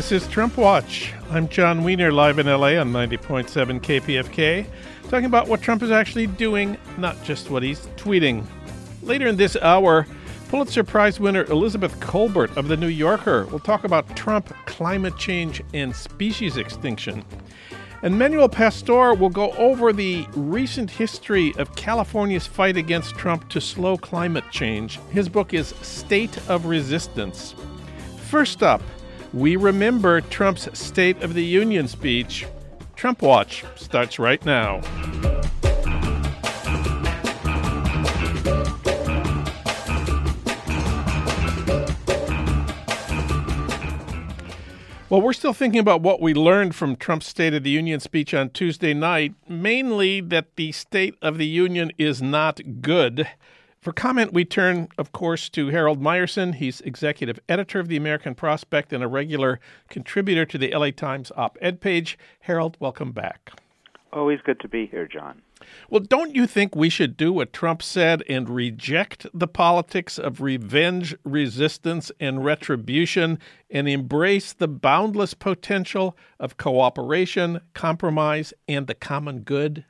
This is Trump Watch. I'm Jon Wiener, live in LA on 90.7 KPFK, talking about what Trump is actually doing, not just what he's tweeting. Later in this hour, Pulitzer Prize winner Elizabeth Kolbert of The New Yorker will talk about Trump, climate change, and species extinction. And Manuel Pastor will go over the recent history of California's fight against Trump to slow climate change. His book is State of Resistance. First up, we remember Trump's State of the Union speech. Trump Watch starts right now. Well, we're still thinking about what we learned from Trump's State of the Union speech on Tuesday night, mainly that the State of the Union is not good. For comment, we turn, of course, to Harold Meyerson. He's executive editor of the American Prospect and a regular contributor to the LA Times op ed page. Harold, welcome back. Always good to be here, Jon. Well, don't you think we should do what Trump said and reject the politics of revenge, resistance, and retribution and embrace the boundless potential of cooperation, compromise, and the common good?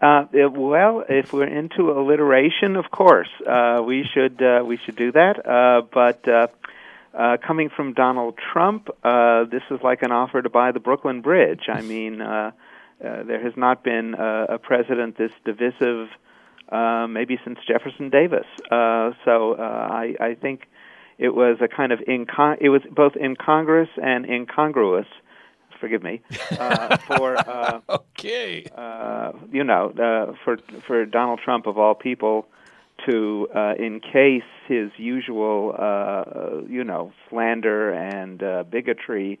Uh, well, if we're into alliteration, of course, uh, we should uh, we should do that. Uh, but uh, uh, coming from Donald Trump, uh, this is like an offer to buy the Brooklyn Bridge. I mean, uh, uh, there has not been a, president this divisive, uh, maybe since Jefferson Davis. Uh, so uh, I, I think it was a kind of it was both incongruous and incongruous forgive me, uh, for uh, okay, uh, you know, uh, for for Donald Trump of all people to uh, encase his usual, uh, you know, slander and uh, bigotry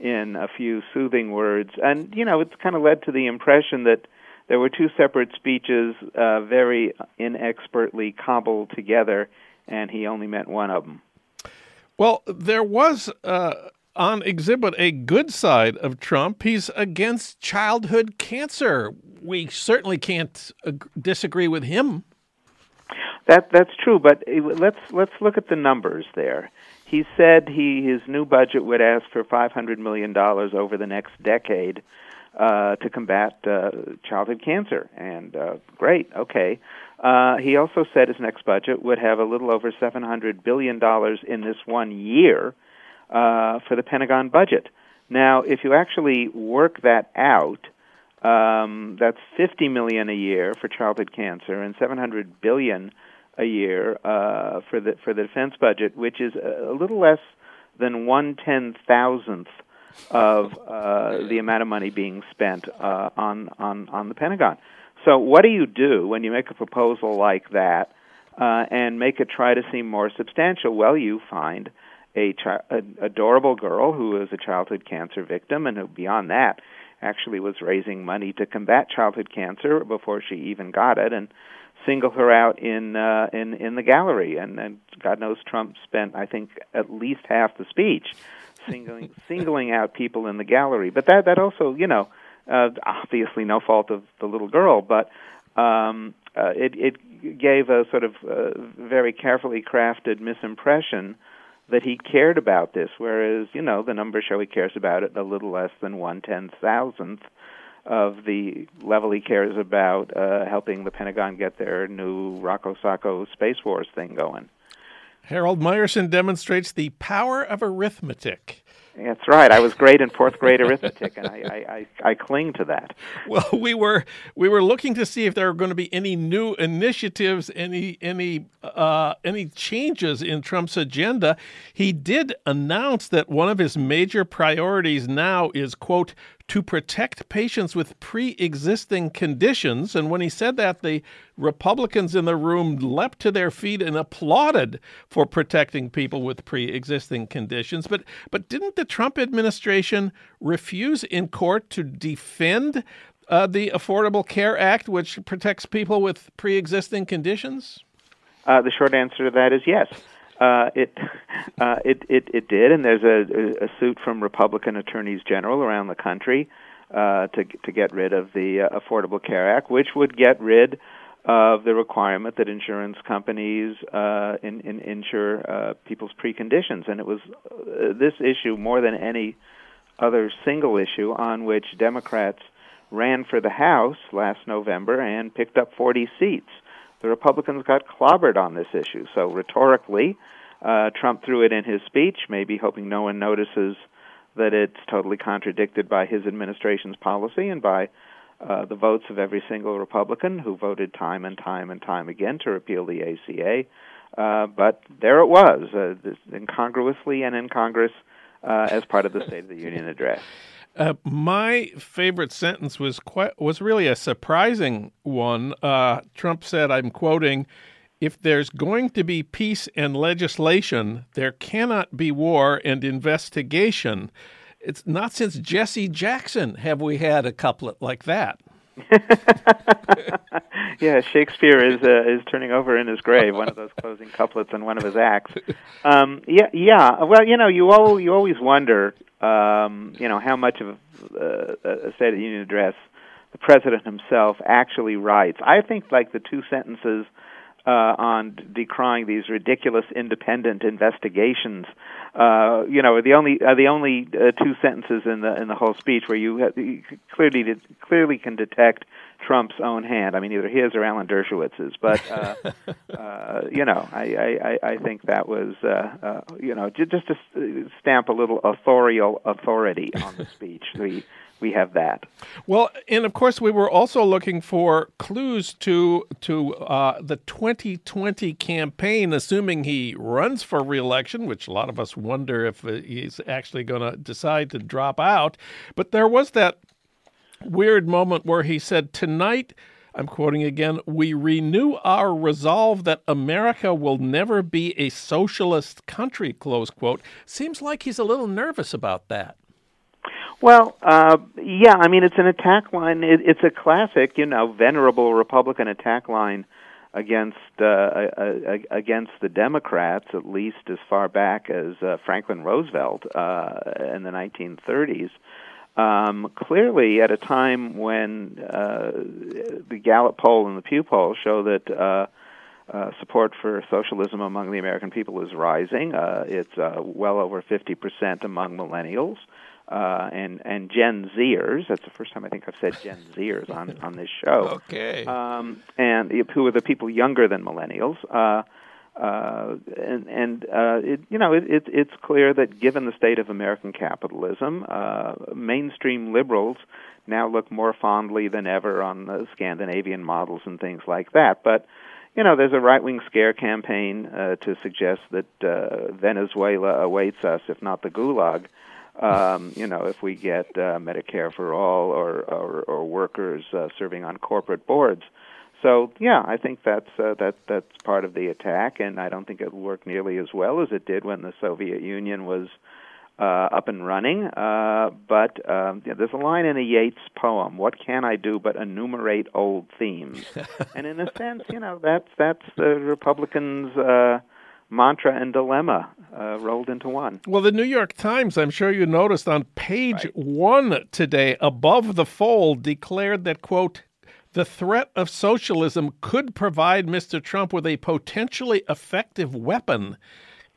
in a few soothing words, and you know, it's kind of led to the impression that there were two separate speeches, uh, very inexpertly cobbled together, and he only meant one of them. Well, there was uh, on exhibit a good side of Trump. He's against childhood cancer. We certainly can't disagree with him. That that's true, but let's let's look at the numbers there. He said he his new budget would ask for 500 million dollars over the next decade uh, to combat uh, childhood cancer, and uh, great, okay. Uh, he also said his next budget would have a little over 700 billion dollars in this one year uh, for the Pentagon budget. Now, if you actually work that out, um, that's 50 million a year for childhood cancer and 700 billion a year uh, for the for the defense budget, which is a, little less than one ten thousandth of uh, the amount of money being spent uh, on on on the Pentagon. So, what do you do when you make a proposal like that uh, and make it try to seem more substantial? Well, you find a, chi- a adorable girl who was a childhood cancer victim, and who, beyond that, actually was raising money to combat childhood cancer before she even got it, and single her out in uh, in in the gallery. And, and God knows Trump spent, I think, at least half the speech singling singling out people in the gallery. But that that also, you know, uh, obviously no fault of the little girl, but um, uh, it it gave a sort of uh, very carefully crafted misimpression that he cared about this, whereas you know the numbers show he cares about it a little less than one ten thousandth of the level he cares about uh, helping the Pentagon get their new Rocco Sacco Space Wars thing going. Harold Meyerson demonstrates the power of arithmetic. That's right. I was great in fourth grade arithmetic, and I, I, I, I, cling to that. Well, we were we were looking to see if there were going to be any new initiatives, any any uh, any changes in Trump's agenda. He did announce that one of his major priorities now is quote to protect patients with pre existing conditions. And when he said that, the Republicans in the room leapt to their feet and applauded for protecting people with pre existing conditions. But, but didn't the Trump administration refuse in court to defend uh, the Affordable Care Act, which protects people with pre existing conditions? Uh, the short answer to that is yes. Uh, it, uh, it it it did, and there's a, a suit from Republican attorneys general around the country uh, to to get rid of the uh, Affordable Care Act, which would get rid of the requirement that insurance companies uh, in, in, insure uh, people's preconditions. And it was uh, this issue, more than any other single issue, on which Democrats ran for the House last November and picked up 40 seats. The Republicans got clobbered on this issue. So rhetorically, uh, Trump threw it in his speech, maybe hoping no one notices that it's totally contradicted by his administration's policy and by uh, the votes of every single Republican who voted time and time and time again to repeal the ACA. Uh, but there it was, uh, incongruously and in Congress uh, as part of the State of the Union address. Uh, my favorite sentence was quite, was really a surprising one. Uh, Trump said, "I'm quoting." If there's going to be peace and legislation, there cannot be war and investigation it's not since Jesse Jackson have we had a couplet like that. yeah, Shakespeare is uh, is turning over in his grave. One of those closing couplets in one of his acts. Um, yeah, yeah. Well, you know, you all you always wonder, um, you know, how much of uh, a State of the Union address the president himself actually writes. I think like the two sentences uh, on decrying these ridiculous independent investigations. Uh, you know, the only uh, the only uh, two sentences in the in the whole speech where you, have, you clearly did, clearly can detect Trump's own hand. I mean, either his or Alan Dershowitz's. But uh, uh, you know, I, I I think that was uh, uh, you know just to stamp a little authorial authority on the speech. The we have that. Well, and of course, we were also looking for clues to to uh, the 2020 campaign, assuming he runs for reelection, which a lot of us wonder if uh, he's actually going to decide to drop out. But there was that weird moment where he said, "Tonight." I'm quoting again, we renew our resolve that America will never be a socialist country, close quote. Seems like he's a little nervous about that. Well, uh, yeah, I mean, it's an attack line. It, it's a classic, you know, venerable Republican attack line against uh, uh, against the Democrats, at least as far back as uh, Franklin Roosevelt uh, in the 1930s. Um, clearly, at a time when uh, the Gallup poll and the Pew poll show that uh, uh, support for socialism among the American people is rising, uh, it's uh, well over 50% among millennials uh, and and Gen Zers. That's the first time I think I've said Gen Zers on on this show. Okay. Um, and who are the people younger than millennials? Uh, uh, and and uh, it, you know it, it, it's clear that given the state of American capitalism, uh, mainstream liberals now look more fondly than ever on the Scandinavian models and things like that. But you know, there's a right-wing scare campaign uh, to suggest that uh, Venezuela awaits us, if not the Gulag um, you know, if we get uh, Medicare for all or or, or workers uh, serving on corporate boards. So yeah, I think that's uh, that that's part of the attack, and I don't think it'll work nearly as well as it did when the Soviet Union was uh, up and running. Uh, but um, yeah, there's a line in a Yeats poem: "What can I do but enumerate old themes?" and in a sense, you know, that's that's the Republicans. Uh, mantra and dilemma uh, rolled into one. Well, the New York Times, I'm sure you noticed on page right. one today, above the fold, declared that, quote, the threat of socialism could provide Mr. Trump with a potentially effective weapon.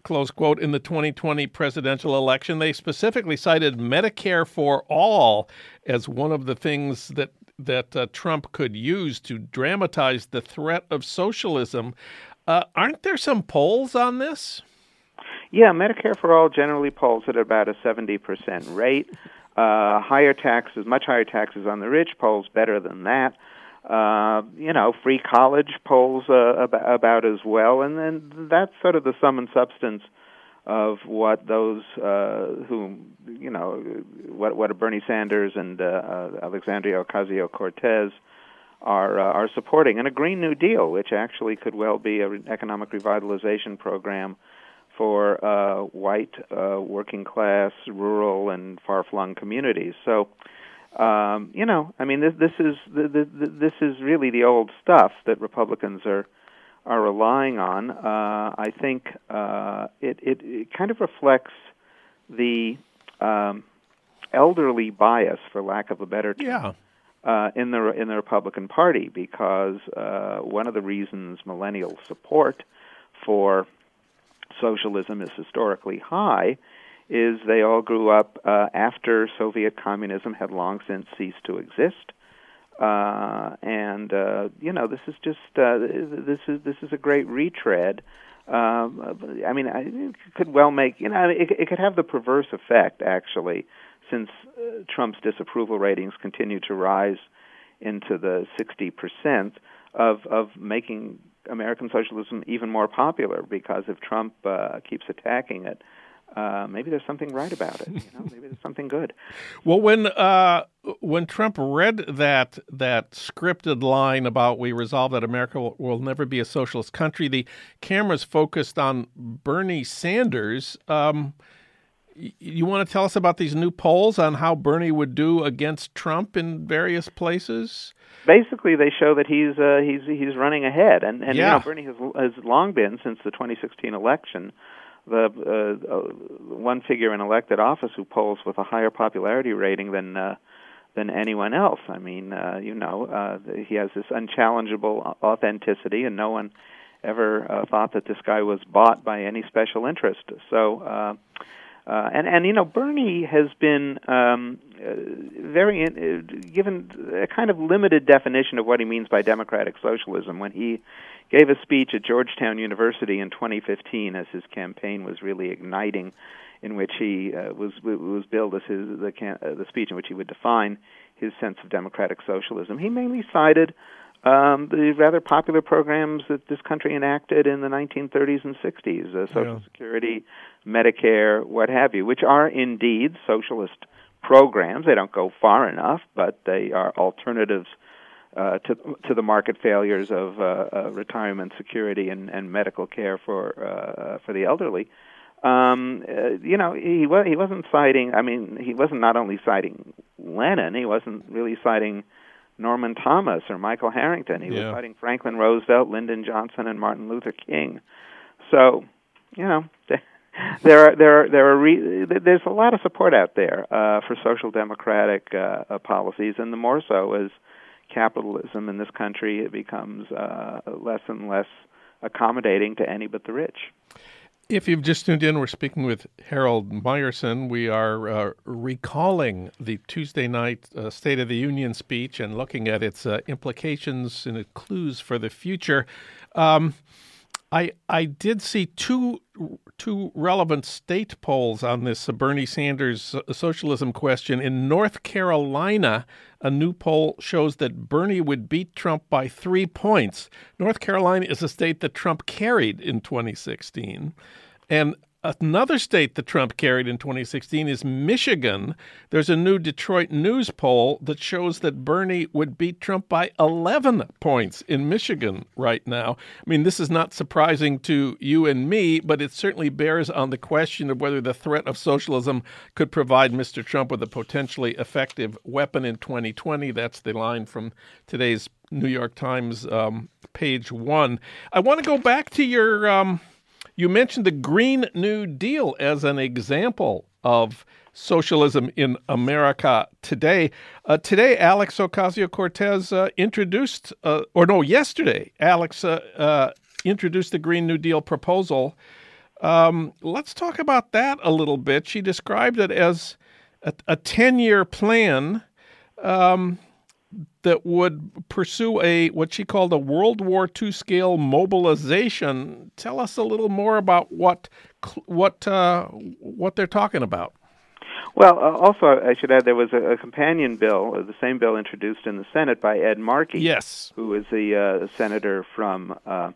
Close quote in the 2020 presidential election. They specifically cited Medicare for all as one of the things that that uh, Trump could use to dramatize the threat of socialism. Uh, aren't there some polls on this? Yeah, Medicare for All generally polls at about a 70% rate. Uh, higher taxes, much higher taxes on the rich, polls better than that. Uh, you know, free college polls uh, about, about as well, and then that's sort of the sum and substance of what those uh, who you know what what are Bernie Sanders and uh, Alexandria Ocasio Cortez are uh, are supporting, and a Green New Deal, which actually could well be an economic revitalization program for uh, white, uh, working class, rural, and far flung communities. So, um, you know, I mean, this, this is the, the, this is really the old stuff that Republicans are are relying on. Uh, I think uh, it, it, it kind of reflects the um, elderly bias, for lack of a better term. Yeah uh, in the in the Republican Party because uh, one of the reasons millennial support for socialism is historically high is they all grew up uh, after Soviet communism had long since ceased to exist. Uh, and uh, you know this is just uh, this is this is a great retread. Um, I mean, I, it could well make you know it, it could have the perverse effect actually, since uh, Trump's disapproval ratings continue to rise into the sixty percent of of making American socialism even more popular because if Trump uh, keeps attacking it, uh, maybe there's something right about it. You know, maybe there's something good. Well, when uh, when Trump read that that scripted line about "We resolve that America will, will never be a socialist country," the cameras focused on Bernie Sanders. Um, you want to tell us about these new polls on how Bernie would do against Trump in various places? Basically, they show that he's uh, he's he's running ahead, and and yeah. you know Bernie has has long been since the 2016 election the uh, one figure in elected office who polls with a higher popularity rating than uh, than anyone else. I mean, uh, you know, uh, he has this unchallengeable authenticity, and no one ever uh, thought that this guy was bought by any special interest. So. Uh, uh, and and you know Bernie has been um, uh, very in, uh, given a kind of limited definition of what he means by democratic socialism when he gave a speech at Georgetown University in 2015 as his campaign was really igniting, in which he uh, was was billed as his the uh, the speech in which he would define his sense of democratic socialism. He mainly cited um, the rather popular programs that this country enacted in the 1930s and 60s, uh, Social Yeah. Security, Medicare, what have you, which are indeed socialist programs. They don't go far enough, but they are alternatives uh, to to the market failures of uh, uh, retirement security and, and medical care for uh, for the elderly. Um, uh, you know, he was he wasn't citing. I mean, he wasn't not only citing Lenin. He wasn't really citing Norman Thomas or Michael Harrington. He Yeah. was fighting Franklin Roosevelt, Lyndon Johnson, and Martin Luther King. So, you know, there are there are there are re- there's a lot of support out there uh, for social democratic uh, uh, policies, and the more so as capitalism in this country it becomes uh, less and less accommodating to any but the rich. If you've just tuned in, we're speaking with Harold Meyerson. We are uh, recalling the Tuesday night uh, State of the Union speech and looking at its uh, implications and clues for the future. Um, I I did see two two relevant state polls on this uh, Bernie Sanders socialism question in North Carolina. A new poll shows that Bernie would beat Trump by three points. North Carolina is a state that Trump carried in 2016, and Another state that Trump carried in 2016 is Michigan. There's a new Detroit News poll that shows that Bernie would beat Trump by 11 points in Michigan right now. I mean, this is not surprising to you and me, but it certainly bears on the question of whether the threat of socialism could provide Mr. Trump with a potentially effective weapon in 2020. That's the line from today's New York Times um, page one. I want to go back to your. Um, you mentioned the Green New Deal as an example of socialism in America today. Uh, today, Alex Ocasio Cortez uh, introduced, uh, or no, yesterday, Alex uh, uh, introduced the Green New Deal proposal. Um, let's talk about that a little bit. She described it as a 10 year plan. Um, that would pursue a what she called a World War II scale mobilization. Tell us a little more about what what uh, what they're talking about. Well, uh, also I should add there was a, a companion bill, uh, the same bill introduced in the Senate by Ed Markey, Yes, who is the uh, senator from. Uh,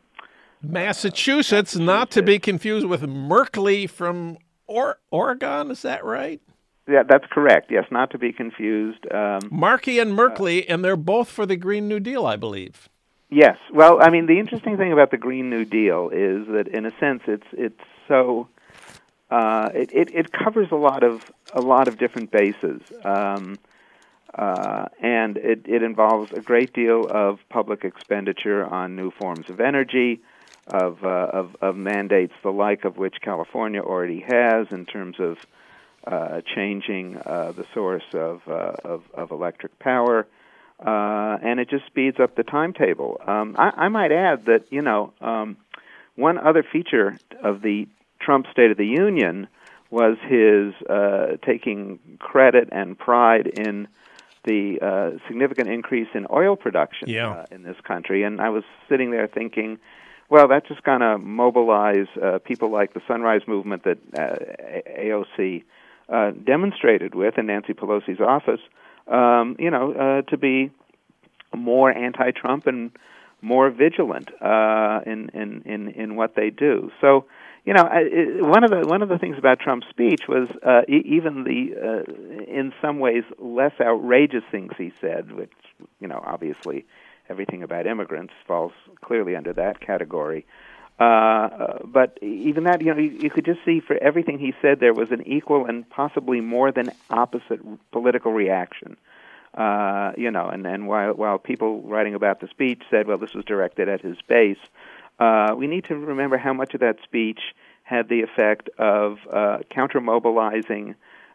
Massachusetts, not to be confused with Merkley from or- Oregon. Is that right? Yeah, that's correct. Yes, not to be confused. Um, Markey and Merkley, and they're both for the Green New Deal, I believe. Yes. Well, I mean, the interesting thing about the Green New Deal is that, in a sense, it's it's so uh, it, it it covers a lot of a lot of different bases, um, uh, and it it involves a great deal of public expenditure on new forms of energy, of uh, of, of mandates the like of which California already has in terms of uh, changing uh, the source of, uh, of of electric power uh, and it just speeds up the timetable. Um, I, I might add that you know um, one other feature of the Trump State of the Union was his uh, taking credit and pride in the uh, significant increase in oil production yeah. uh, in this country. And I was sitting there thinking, well, that's just going to mobilize uh, people like the Sunrise Movement that uh, AOC uh, demonstrated with in Nancy Pelosi's office, um, you know, uh, to be more anti-Trump and more vigilant uh, in, in in in what they do. So you know, I, one of the one of the things about Trump's speech was uh, e- even the, uh, in some ways, less outrageous things he said, which you know, obviously, everything about immigrants falls clearly under that category. Uh, but even that, you know, you, you could just see for everything he said, there was an equal and possibly more than opposite political reaction. Uh, you know, and, and while while people writing about the speech said, well, this was directed at his base, uh, we need to remember how much of that speech had the effect of uh, counter mobilizing.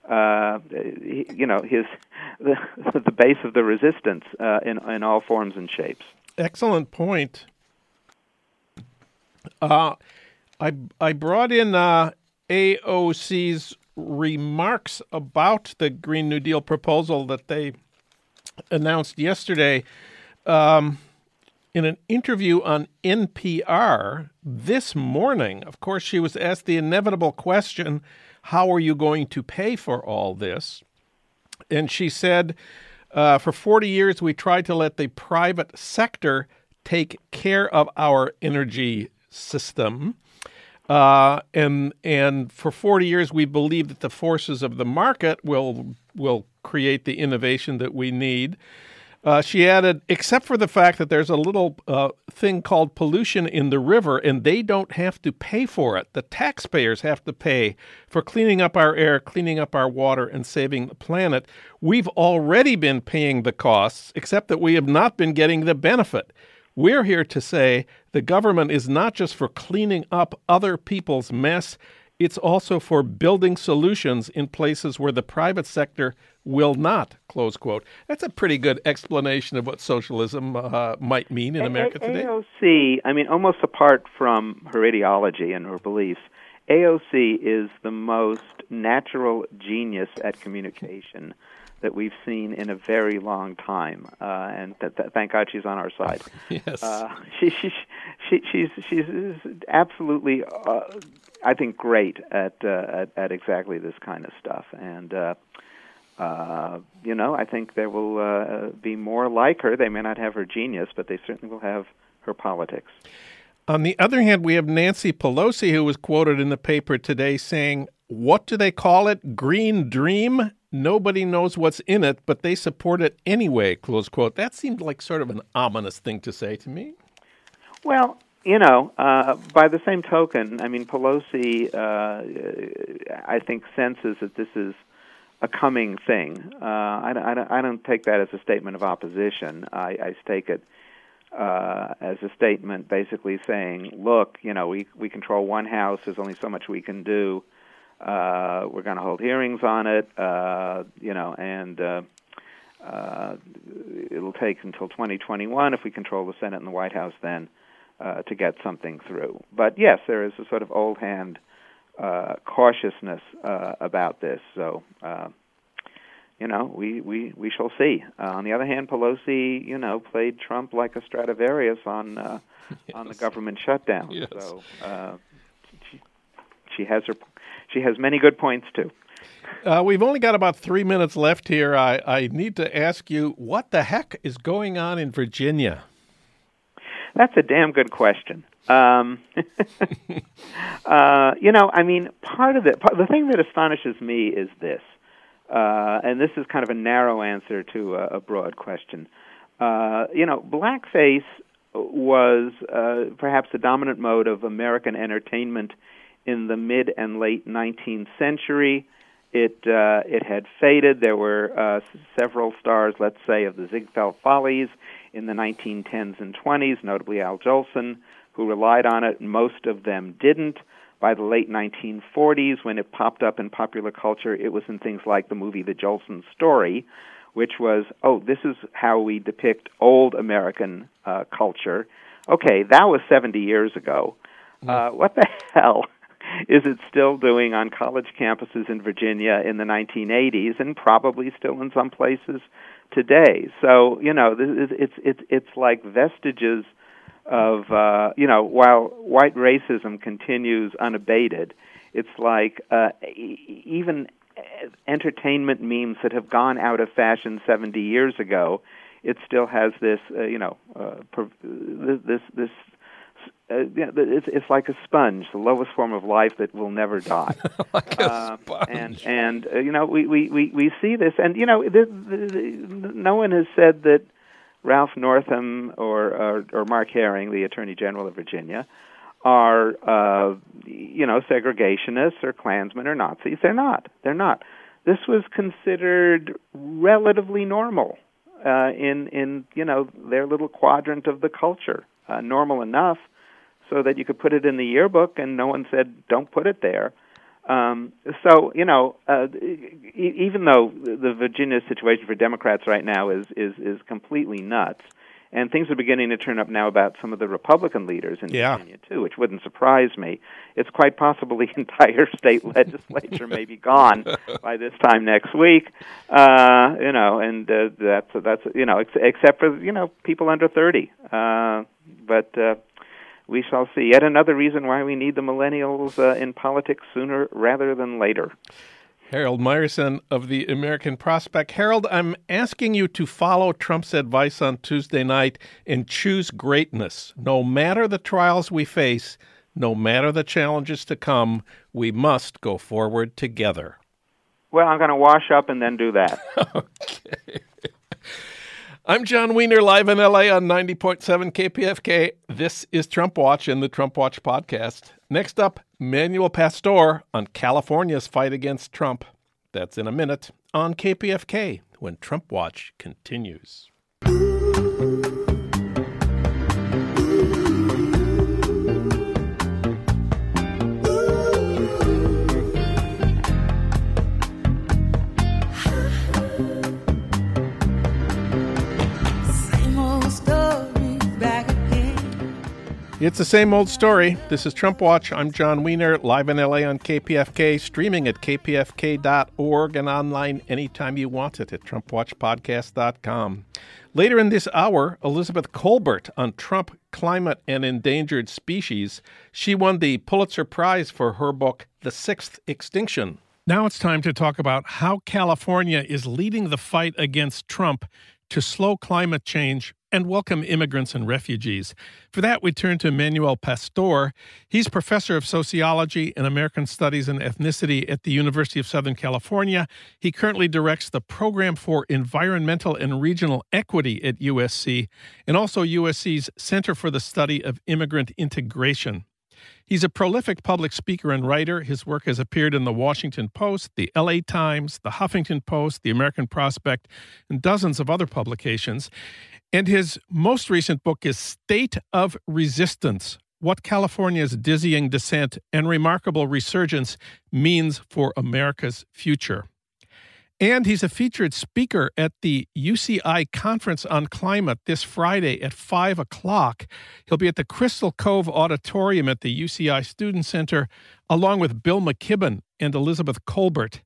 Uh, you know his the, the base of the resistance uh, in in all forms and shapes. Excellent point. Uh, I I brought in uh, AOC's remarks about the Green New Deal proposal that they announced yesterday. Um, in an interview on NPR this morning, of course, she was asked the inevitable question How are you going to pay for all this? And she said, uh, For 40 years, we tried to let the private sector take care of our energy system. Uh, and and for 40 years, we believe that the forces of the market will will create the innovation that we need. Uh, she added, except for the fact that there's a little uh, thing called pollution in the river, and they don't have to pay for it. The taxpayers have to pay for cleaning up our air, cleaning up our water, and saving the planet. We've already been paying the costs, except that we have not been getting the benefit. We're here to say the government is not just for cleaning up other people's mess, it's also for building solutions in places where the private sector will not, close quote. That's a pretty good explanation of what socialism uh, might mean in America today. AOC, I mean, almost apart from her ideology and her beliefs, AOC is the most natural genius at communication that we've seen in a very long time, uh, and th- th- thank God she's on our side. yes, uh, she, she, she, she's she's absolutely, uh, I think, great at, uh, at at exactly this kind of stuff, and. Uh, uh, you know, I think there will uh, be more like her. They may not have her genius, but they certainly will have her politics. On the other hand, we have Nancy Pelosi, who was quoted in the paper today saying, What do they call it? Green Dream? Nobody knows what's in it, but they support it anyway, close quote. That seemed like sort of an ominous thing to say to me. Well, you know, uh, by the same token, I mean, Pelosi, uh, I think, senses that this is a coming thing. Uh, I, I, I don't take that as a statement of opposition. I, I take it uh, as a statement basically saying, look, you know, we, we control one house, there's only so much we can do. Uh, we're going to hold hearings on it, uh, you know, and uh, uh, it'll take until 2021 if we control the Senate and the White House then uh, to get something through. But yes, there is a sort of old hand uh, cautiousness uh, about this. So, uh, you know, we, we, we shall see. Uh, on the other hand, Pelosi, you know, played Trump like a Stradivarius on uh, yes. on the government shutdown. Yes. So uh, she, she has her she has many good points too. Uh, we've only got about three minutes left here. I, I need to ask you what the heck is going on in Virginia? That's a damn good question. Um, uh, you know, I mean, part of it, part, the thing that astonishes me is this, uh, and this is kind of a narrow answer to a, a broad question. Uh, you know, blackface was uh, perhaps the dominant mode of American entertainment in the mid and late 19th century. It uh, it had faded. There were uh, several stars, let's say, of the Ziegfeld Follies in the 1910s and 20s, notably Al Jolson, who relied on it. Most of them didn't. By the late 1940s, when it popped up in popular culture, it was in things like the movie The Jolson Story, which was, oh, this is how we depict old American uh, culture. Okay, that was 70 years ago. Mm. Uh, what the hell is it still doing on college campuses in Virginia in the 1980s, and probably still in some places today? So you know, it's it's it's like vestiges of uh, you know, while white racism continues unabated, it's like uh, even entertainment memes that have gone out of fashion 70 years ago, it still has this, uh, you know, uh, this this. Uh, yeah, it's it's like a sponge, the lowest form of life that will never die. like uh, and and uh, you know we, we, we, we see this, and you know no one has said that Ralph Northam or, or or Mark Herring, the Attorney General of Virginia, are uh, you know segregationists or Klansmen or Nazis. They're not. They're not. This was considered relatively normal uh, in in you know their little quadrant of the culture, uh, normal enough so that you could put it in the yearbook and no one said don't put it there. Um, so you know, uh, e- even though the Virginia situation for Democrats right now is is is completely nuts, and things are beginning to turn up now about some of the Republican leaders in yeah. Virginia too, which wouldn't surprise me. It's quite possible the entire state legislature may be gone by this time next week. Uh, you know, and uh, that's that's you know, ex- except for you know people under thirty. Uh, but uh, we shall see. Yet another reason why we need the millennials uh, in politics sooner rather than later. Harold Meyerson of the American Prospect. Harold, I'm asking you to follow Trump's advice on Tuesday night and choose greatness. No matter the trials we face, no matter the challenges to come, we must go forward together. Well, I'm going to wash up and then do that. okay. I'm Jon Wiener, live in LA on 90.7 KPFK. This is Trump Watch and the Trump Watch podcast. Next up, Manuel Pastor on California's fight against Trump. That's in a minute on KPFK when Trump Watch continues. It's the same old story. This is Trump Watch. I'm Jon Wiener, live in LA on KPFK, streaming at kpfk.org and online anytime you want it at TrumpWatchPodcast.com. Later in this hour, Elizabeth Kolbert on Trump, Climate, and Endangered Species. She won the Pulitzer Prize for her book, The Sixth Extinction. Now it's time to talk about how California is leading the fight against Trump to slow climate change and welcome immigrants and refugees. For that, we turn to Manuel Pastor. He's professor of sociology and American studies and ethnicity at the University of Southern California. He currently directs the Program for Environmental and Regional Equity at USC and also USC's Center for the Study of Immigrant Integration. He's a prolific public speaker and writer. His work has appeared in the Washington Post, the LA Times, the Huffington Post, the American Prospect, and dozens of other publications. And his most recent book is State of Resistance What California's Dizzying Descent and Remarkable Resurgence Means for America's Future. And he's a featured speaker at the UCI Conference on Climate this Friday at 5 o'clock. He'll be at the Crystal Cove Auditorium at the UCI Student Center, along with Bill McKibben and Elizabeth Kolbert.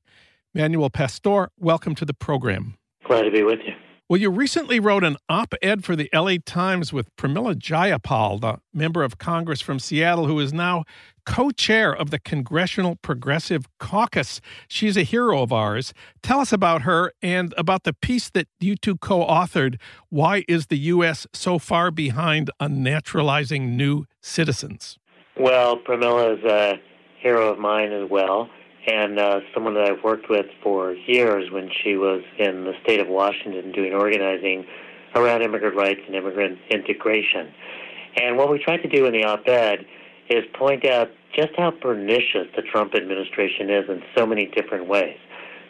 Manuel Pastor, welcome to the program. Glad to be with you. Well, you recently wrote an op ed for the LA Times with Pramila Jayapal, the member of Congress from Seattle, who is now co chair of the Congressional Progressive Caucus. She's a hero of ours. Tell us about her and about the piece that you two co authored Why is the U.S. so far behind on naturalizing new citizens? Well, Pramila is a hero of mine as well and uh, someone that I've worked with for years when she was in the state of Washington doing organizing around immigrant rights and immigrant integration. And what we tried to do in the op ed is point out just how pernicious the Trump administration is in so many different ways.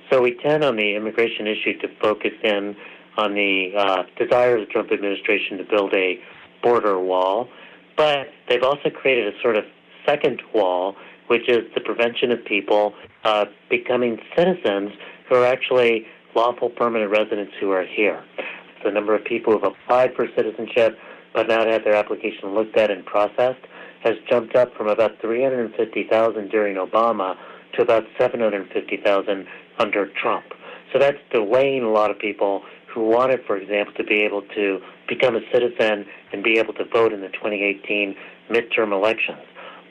So we tend on the immigration issue to focus in on the uh, desire of the Trump administration to build a border wall, but they've also created a sort of second wall which is the prevention of people uh, becoming citizens who are actually lawful permanent residents who are here. The number of people who have applied for citizenship but not had their application looked at and processed has jumped up from about 350,000 during Obama to about 750,000 under Trump. So that's delaying a lot of people who wanted, for example, to be able to become a citizen and be able to vote in the 2018 midterm elections.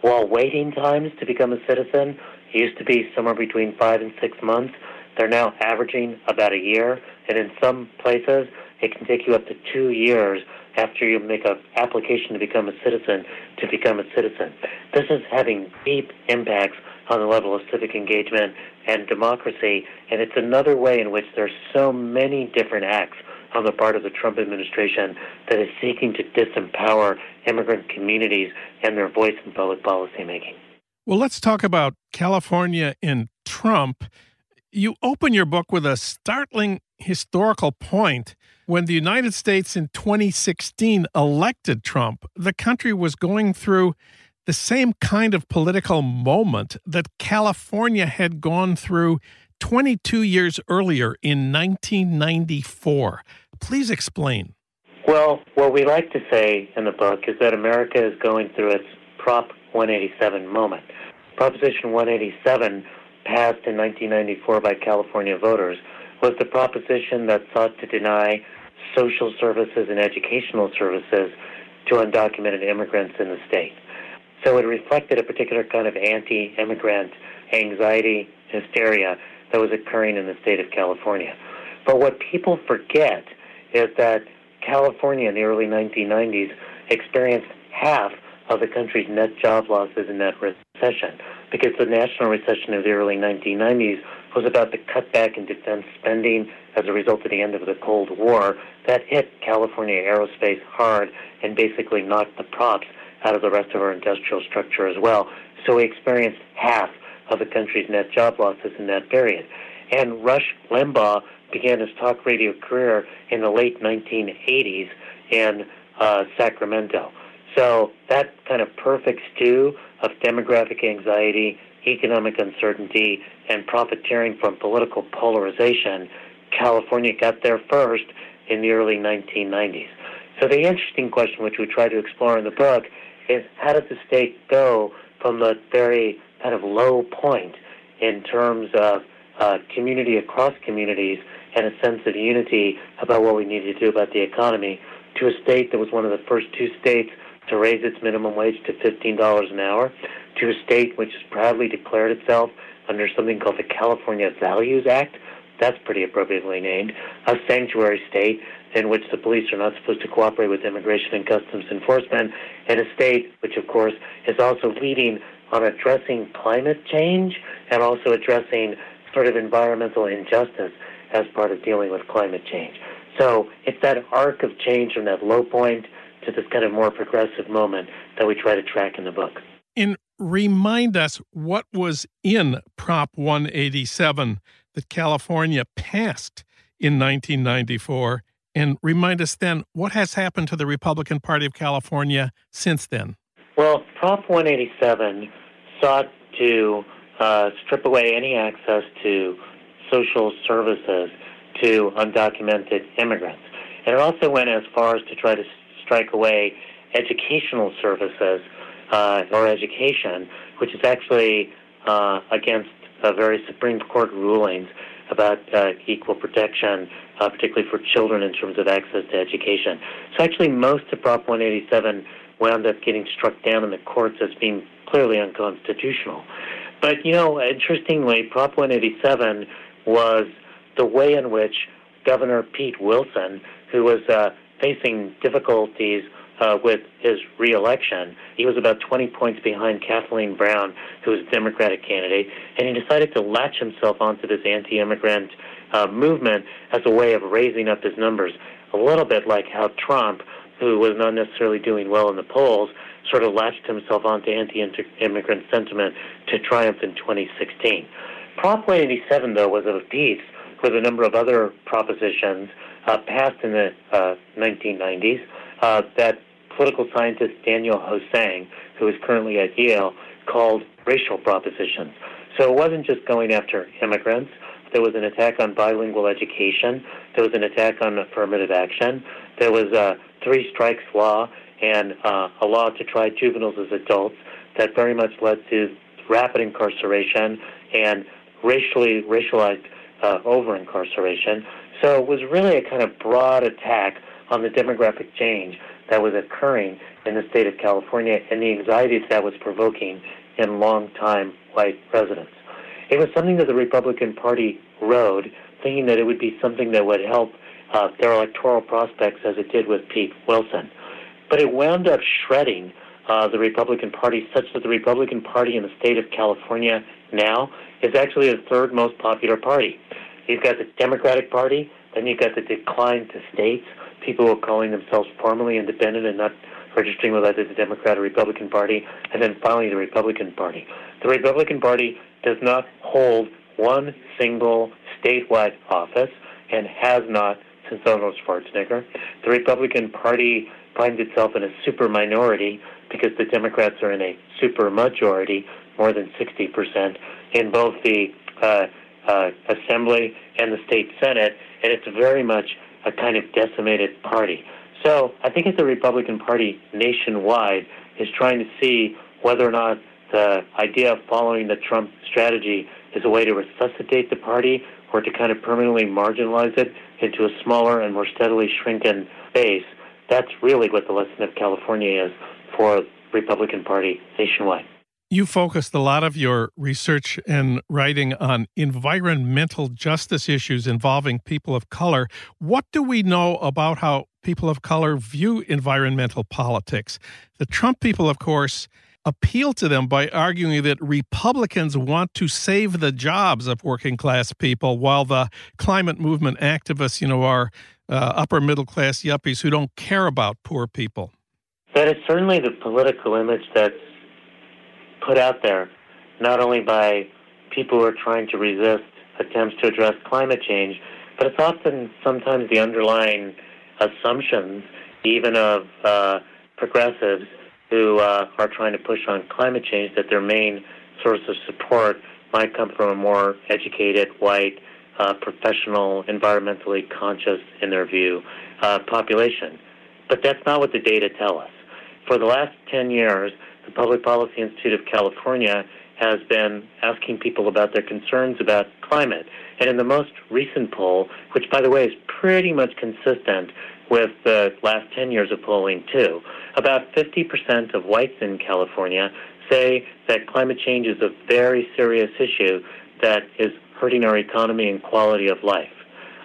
While waiting times to become a citizen used to be somewhere between five and six months, they're now averaging about a year, and in some places, it can take you up to two years after you make an application to become a citizen to become a citizen. This is having deep impacts on the level of civic engagement and democracy, and it's another way in which there's so many different acts on the part of the Trump administration that is seeking to disempower immigrant communities and their voice in public policymaking. Well, let's talk about California and Trump. You open your book with a startling historical point. When the United States in 2016 elected Trump, the country was going through the same kind of political moment that California had gone through 22 years earlier in 1994. Please explain. Well, what we like to say in the book is that America is going through its Prop 187 moment. Proposition 187, passed in 1994 by California voters, was the proposition that sought to deny social services and educational services to undocumented immigrants in the state. So it reflected a particular kind of anti immigrant anxiety, hysteria that was occurring in the state of California. But what people forget is that California in the early 1990s experienced half of the country's net job losses in that recession because the national recession of the early 1990s was about the cutback in defense spending as a result of the end of the Cold War. That hit California aerospace hard and basically knocked the props out of the rest of our industrial structure as well. So we experienced half of the country's net job losses in that period. And Rush Limbaugh began his talk radio career in the late 1980s in uh, Sacramento. So that kind of perfect stew of demographic anxiety, economic uncertainty, and profiteering from political polarization, California got there first in the early 1990s. So the interesting question, which we try to explore in the book, is how did the state go from the very kind of low point in terms of uh, community across communities and a sense of unity about what we need to do about the economy to a state that was one of the first two states to raise its minimum wage to $15 an hour, to a state which has proudly declared itself under something called the California Values Act. That's pretty appropriately named. A sanctuary state in which the police are not supposed to cooperate with immigration and customs enforcement, and a state which, of course, is also leading on addressing climate change and also addressing sort of environmental injustice as part of dealing with climate change. So it's that arc of change from that low point to this kind of more progressive moment that we try to track in the book. And remind us what was in Prop 187 that California passed in 1994 and remind us then what has happened to the Republican Party of California since then. Well, Prop 187 sought to uh, strip away any access to social services to undocumented immigrants. And it also went as far as to try to strike away educational services uh, or education, which is actually uh, against very Supreme Court rulings about uh, equal protection, uh, particularly for children in terms of access to education. So actually, most of Prop 187 wound up getting struck down in the courts as being clearly unconstitutional. But you know, interestingly, Prop 187 was the way in which Governor Pete Wilson, who was uh, facing difficulties uh, with his reelection. He was about 20 points behind Kathleen Brown, who was a Democratic candidate, and he decided to latch himself onto this anti-immigrant uh, movement as a way of raising up his numbers, a little bit like how Trump, who was not necessarily doing well in the polls, sort of latched himself onto anti-immigrant sentiment to triumph in 2016. Prop 187, though, was of a piece with a number of other propositions uh, passed in the uh, 1990s uh, that political scientist Daniel HoSang, who is currently at Yale, called racial propositions. So it wasn't just going after immigrants, there was an attack on bilingual education. There was an attack on affirmative action. There was a three strikes law and uh, a law to try juveniles as adults that very much led to rapid incarceration and racially racialized uh, over incarceration. So it was really a kind of broad attack on the demographic change that was occurring in the state of California and the anxieties that was provoking in long-time white residents. It was something that the Republican Party rode, thinking that it would be something that would help uh, their electoral prospects as it did with Pete Wilson. But it wound up shredding uh, the Republican Party such that the Republican Party in the state of California now is actually the third most popular party. You've got the Democratic Party, then you've got the decline to states, people who are calling themselves formally independent and not registering with either the Democrat or Republican Party, and then finally the Republican Party. The Republican Party does not hold one single statewide office and has not since Arnold Schwarzenegger. The Republican Party finds itself in a super minority because the Democrats are in a super majority, more than 60%, in both the uh, uh, Assembly and the state Senate, and it's very much a kind of decimated party. So I think it's the Republican Party nationwide is trying to see whether or not the idea of following the Trump strategy is a way to resuscitate the party or to kind of permanently marginalize it into a smaller and more steadily shrinking base. That's really what the lesson of California is for Republican Party nationwide. You focused a lot of your research and writing on environmental justice issues involving people of color. What do we know about how people of color view environmental politics? The Trump people, of course, appeal to them by arguing that Republicans want to save the jobs of working class people, while the climate movement activists, you know, are uh, upper middle class yuppies who don't care about poor people. That is certainly the political image that's put out there, not only by people who are trying to resist attempts to address climate change, but it's often sometimes the underlying assumptions, even of uh, progressives who uh, are trying to push on climate change, that their main source of support might come from a more educated, white, uh, professional, environmentally conscious, in their view, uh, population. But that's not what the data tell us. For the last 10 years, the Public Policy Institute of California has been asking people about their concerns about climate. And in the most recent poll, which by the way is pretty much consistent with the last 10 years of polling too, about 50% of whites in California say that climate change is a very serious issue that is hurting our economy and quality of life.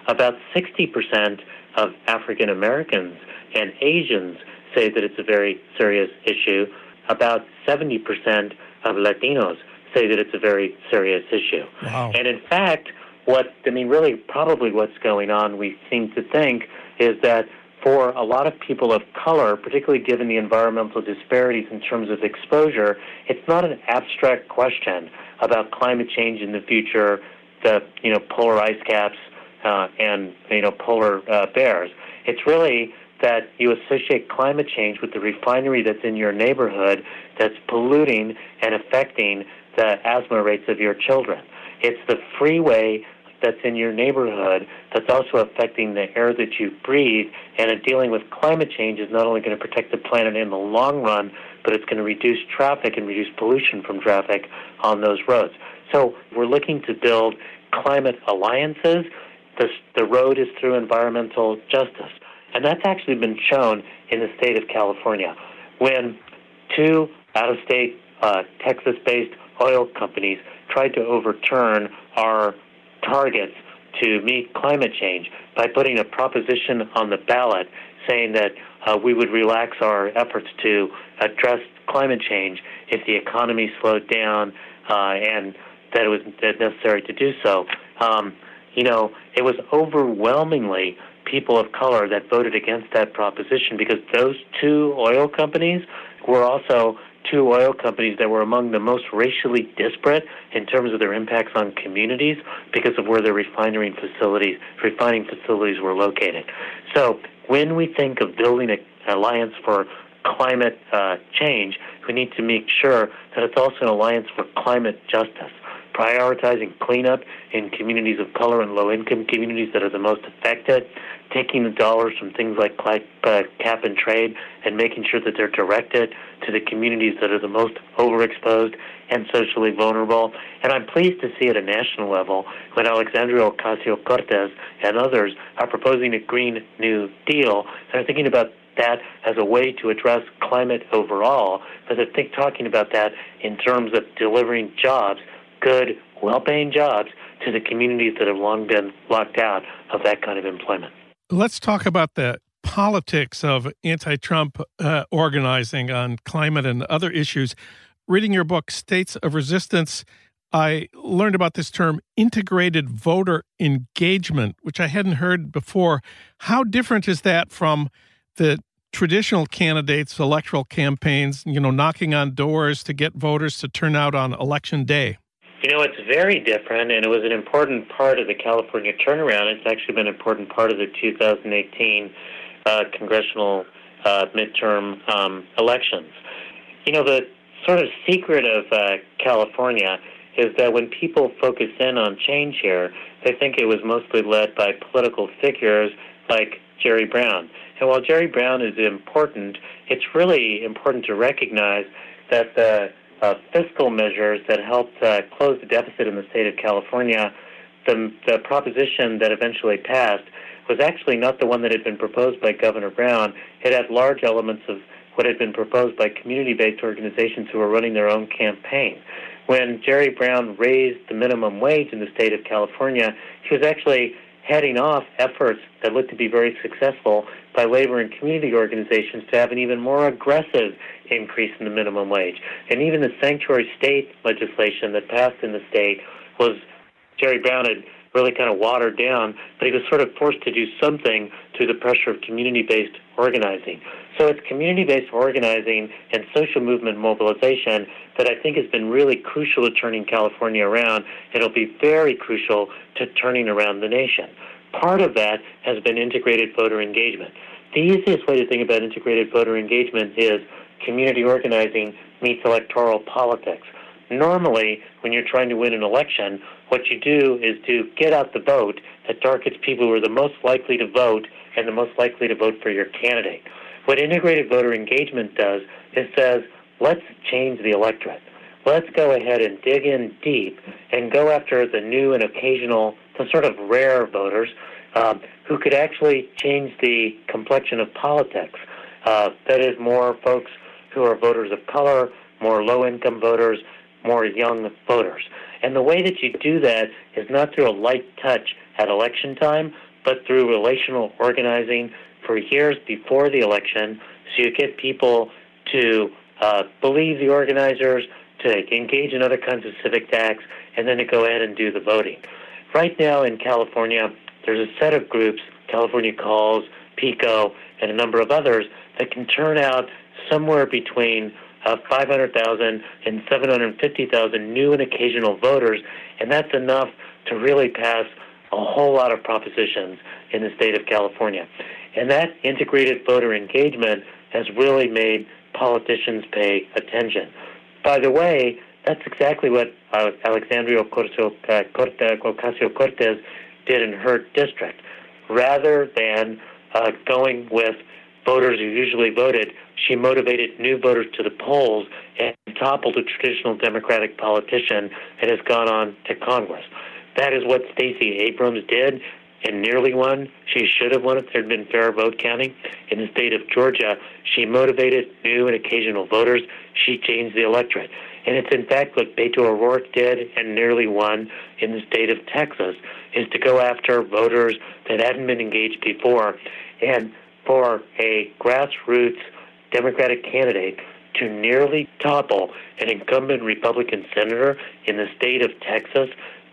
About 60% of African Americans and Asians say that it's a very serious issue about 70% of Latinos say that it's a very serious issue. Wow. And in fact, what I mean, really, probably what's going on, we seem to think, is that for a lot of people of color, particularly given the environmental disparities in terms of exposure, it's not an abstract question about climate change in the future, the you know polar ice caps, uh, and you know polar uh, bears. It's really that you associate climate change with the refinery that's in your neighborhood that's polluting and affecting the asthma rates of your children. It's the freeway that's in your neighborhood that's also affecting the air that you breathe. And in dealing with climate change is not only going to protect the planet in the long run, but it's going to reduce traffic and reduce pollution from traffic on those roads. So we're looking to build climate alliances. The, the road is through environmental justice. And that's actually been shown in the state of California. When two out of state uh, Texas based oil companies tried to overturn our targets to meet climate change by putting a proposition on the ballot saying that uh, we would relax our efforts to address climate change if the economy slowed down uh, and that it was necessary to do so. Um, you know, it was overwhelmingly people of color that voted against that proposition because those two oil companies were also two oil companies that were among the most racially disparate in terms of their impacts on communities because of where their refining facilities refining facilities were located. So when we think of building an alliance for climate uh, change, we need to make sure that it's also an alliance for climate justice prioritizing cleanup in communities of color and low income communities that are the most affected, taking the dollars from things like uh, cap and trade and making sure that they're directed to the communities that are the most overexposed and socially vulnerable. And I'm pleased to see at a national level when Alexandria Ocasio Cortez and others are proposing a Green New Deal, they're thinking about that as a way to address climate overall, but they're think, talking about that in terms of delivering jobs, good, well paying jobs, to the communities that have long been locked out of that kind of employment. Let's talk about the politics of anti Trump uh, organizing on climate and other issues. Reading your book, States of Resistance, I learned about this term integrated voter engagement, which I hadn't heard before. How different is that from the traditional candidates' electoral campaigns, you know, knocking on doors to get voters to turn out on election day? You know, it's very different, and it was an important part of the California turnaround. It's actually been an important part of the 2018 uh, congressional uh, midterm um, elections. You know, the sort of secret of uh, California is that when people focus in on change here, they think it was mostly led by political figures like Jerry Brown. And while Jerry Brown is important, it's really important to recognize that the uh, fiscal measures that helped uh, close the deficit in the state of California, the, the proposition that eventually passed was actually not the one that had been proposed by Governor Brown. It had large elements of what had been proposed by community based organizations who were running their own campaign. When Jerry Brown raised the minimum wage in the state of California, he was actually heading off efforts that looked to be very successful by labor and community organizations to have an even more aggressive increase in the minimum wage. And even the sanctuary state legislation that passed in the state was Jerry Brown had really kind of watered down, but he was sort of forced to do something through the pressure of community based organizing. So it's community based organizing and social movement mobilization that I think has been really crucial to turning California around. It'll be very crucial to turning around the nation. Part of that has been integrated voter engagement. The easiest way to think about integrated voter engagement is community organizing meets electoral politics. Normally, when you're trying to win an election, what you do is to get out the vote that targets people who are the most likely to vote and the most likely to vote for your candidate. What integrated voter engagement does is says, let's change the electorate. Let's go ahead and dig in deep and go after the new and occasional, the sort of rare voters um, who could actually change the complexion of politics. Uh, that is, more folks who are voters of color, more low income voters, more young voters. And the way that you do that is not through a light touch at election time, but through relational organizing for years before the election. So you get people to uh, believe the organizers, to engage in other kinds of civic acts, and then to go ahead and do the voting. Right now in California, there's a set of groups, California Calls, PICO, and a number of others, that can turn out somewhere between uh, 500,000 and 750,000 new and occasional voters, and that's enough to really pass a whole lot of propositions in the state of California. And that integrated voter engagement has really made politicians pay attention. By the way, that's exactly what uh, Alexandria Ocasio Cortez did in her district. Rather than uh, going with voters who usually voted, she motivated new voters to the polls and toppled a traditional Democratic politician and has gone on to Congress. That is what Stacey Abrams did and nearly won. She should have won if there had been fair vote counting. In the state of Georgia, she motivated new and occasional voters. She changed the electorate. And it's in fact what Beto O'Rourke did and nearly won in the state of Texas, is to go after voters that hadn't been engaged before. And for a grassroots Democratic candidate to nearly topple an incumbent Republican senator in the state of Texas,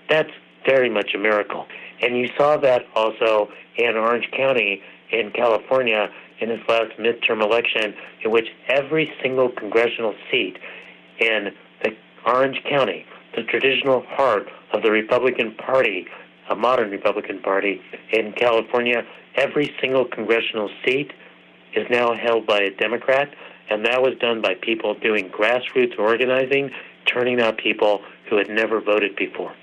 that's very much a miracle. And you saw that also in Orange County in California in this last midterm election, in which every single congressional seat in the Orange County, the traditional heart of the Republican Party, a modern Republican Party in California, every single congressional seat is now held by a Democrat, and that was done by people doing grassroots organizing, turning out people who had never voted before.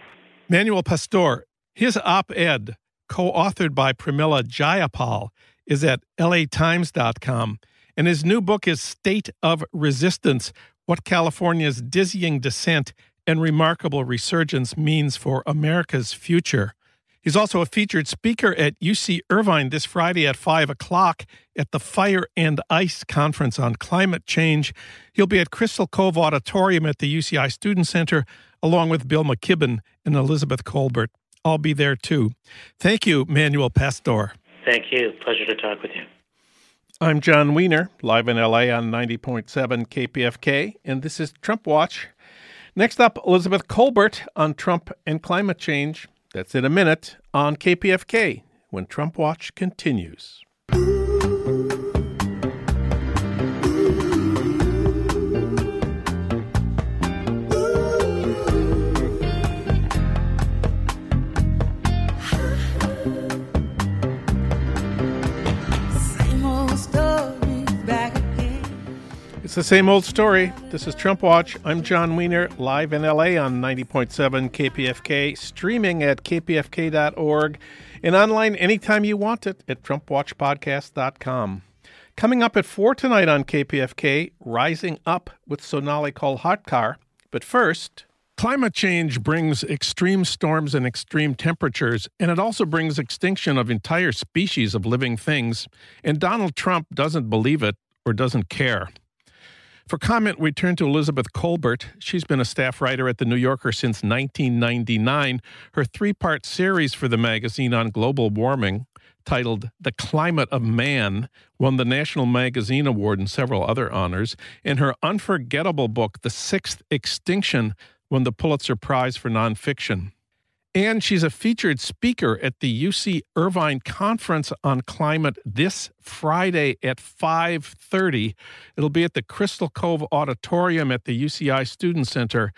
Manuel Pastor, his op ed, co authored by Pramila Jayapal, is at latimes.com, and his new book is State of Resistance What California's Dizzying Descent and Remarkable Resurgence Means for America's Future. He's also a featured speaker at UC Irvine this Friday at 5 o'clock at the Fire and Ice Conference on Climate Change. He'll be at Crystal Cove Auditorium at the UCI Student Center, along with Bill McKibben and Elizabeth Kolbert. I'll be there too. Thank you, Manuel Pastor. Thank you. Pleasure to talk with you. I'm Jon Wiener, live in LA on 90.7 KPFK, and this is Trump Watch. Next up, Elizabeth Kolbert on Trump and climate change. That's in a minute on KPFK when Trump Watch continues. It's the same old story. This is Trump Watch. I'm Jon Wiener, live in LA on 90.7 KPFK, streaming at kpfk.org, and online anytime you want it at TrumpWatchPodcast.com. Coming up at 4 tonight on KPFK, Rising Up with Sonali Kolhatkar. But first, Climate change brings extreme storms and extreme temperatures, and it also brings extinction of entire species of living things. And Donald Trump doesn't believe it or doesn't care. For comment, we turn to Elizabeth Kolbert. She's been a staff writer at The New Yorker since 1999. Her three part series for the magazine on global warming, titled The Climate of Man, won the National Magazine Award and several other honors. And her unforgettable book, The Sixth Extinction, won the Pulitzer Prize for Nonfiction. And she's a featured speaker at the UC Irvine Conference on Climate this Friday at 5:30. It'll be at the Crystal Cove Auditorium at the UCI Student Center.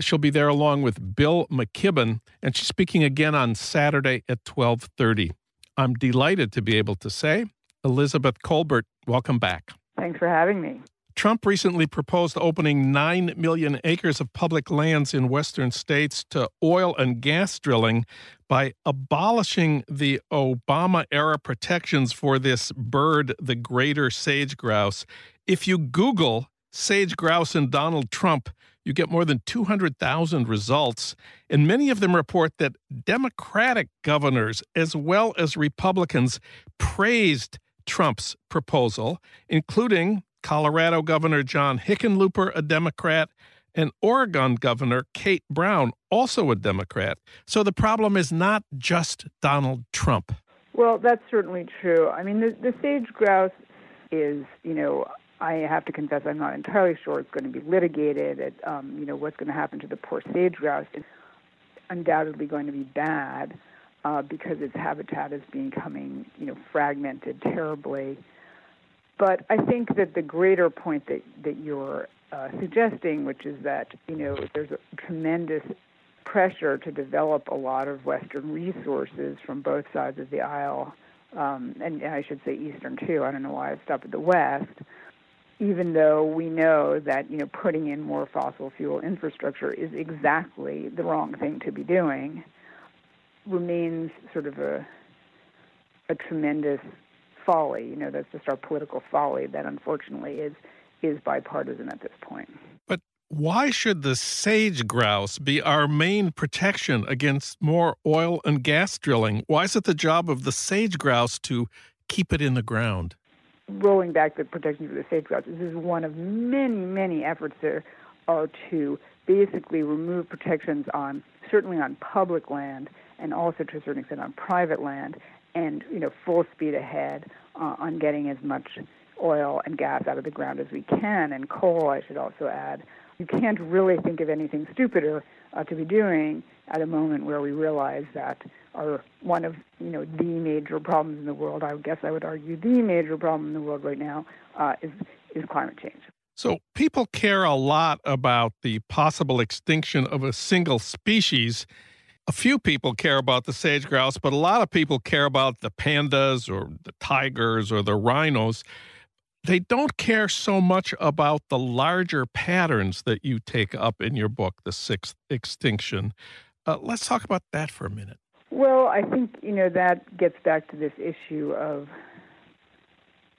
She'll be there along with Bill McKibben, and she's speaking again on Saturday at 12:30. I'm delighted to be able to say, Elizabeth Kolbert, welcome back. Thanks for having me. Trump recently proposed opening 9 million acres of public lands in western states to oil and gas drilling by abolishing the Obama era protections for this bird, the greater sage grouse. If you Google sage grouse and Donald Trump, you get more than 200,000 results, and many of them report that Democratic governors, as well as Republicans, praised Trump's proposal, including Colorado Governor John Hickenlooper, a Democrat, and Oregon Governor Kate Brown, also a Democrat. So the problem is not just Donald Trump. Well, that's certainly true. I mean, the, the sage grouse is, you know, I have to confess I'm not entirely sure it's going to be litigated. At, um, you know, what's going to happen to the poor sage grouse is undoubtedly going to be bad uh, because its habitat is becoming, you know, fragmented terribly. But I think that the greater point that, that you're uh, suggesting, which is that you know there's a tremendous pressure to develop a lot of Western resources from both sides of the aisle, um, and, and I should say Eastern too. I don't know why I stopped at the West. Even though we know that you know putting in more fossil fuel infrastructure is exactly the wrong thing to be doing, remains sort of a a tremendous folly. You know, that's just our political folly that unfortunately is is bipartisan at this point. But why should the sage grouse be our main protection against more oil and gas drilling? Why is it the job of the sage grouse to keep it in the ground? Rolling back the protection for the sage grouse, this is one of many, many efforts there are to basically remove protections on certainly on public land and also to a certain extent on private land and you know full speed ahead uh, on getting as much oil and gas out of the ground as we can, and coal. I should also add. You can't really think of anything stupider uh, to be doing at a moment where we realize that our one of you know the major problems in the world. I guess I would argue the major problem in the world right now uh, is is climate change. So people care a lot about the possible extinction of a single species a few people care about the sage grouse, but a lot of people care about the pandas or the tigers or the rhinos. they don't care so much about the larger patterns that you take up in your book, The Sixth Extinction. Uh, let's talk about that for a minute. Well, I think, you know, that gets back to this issue of,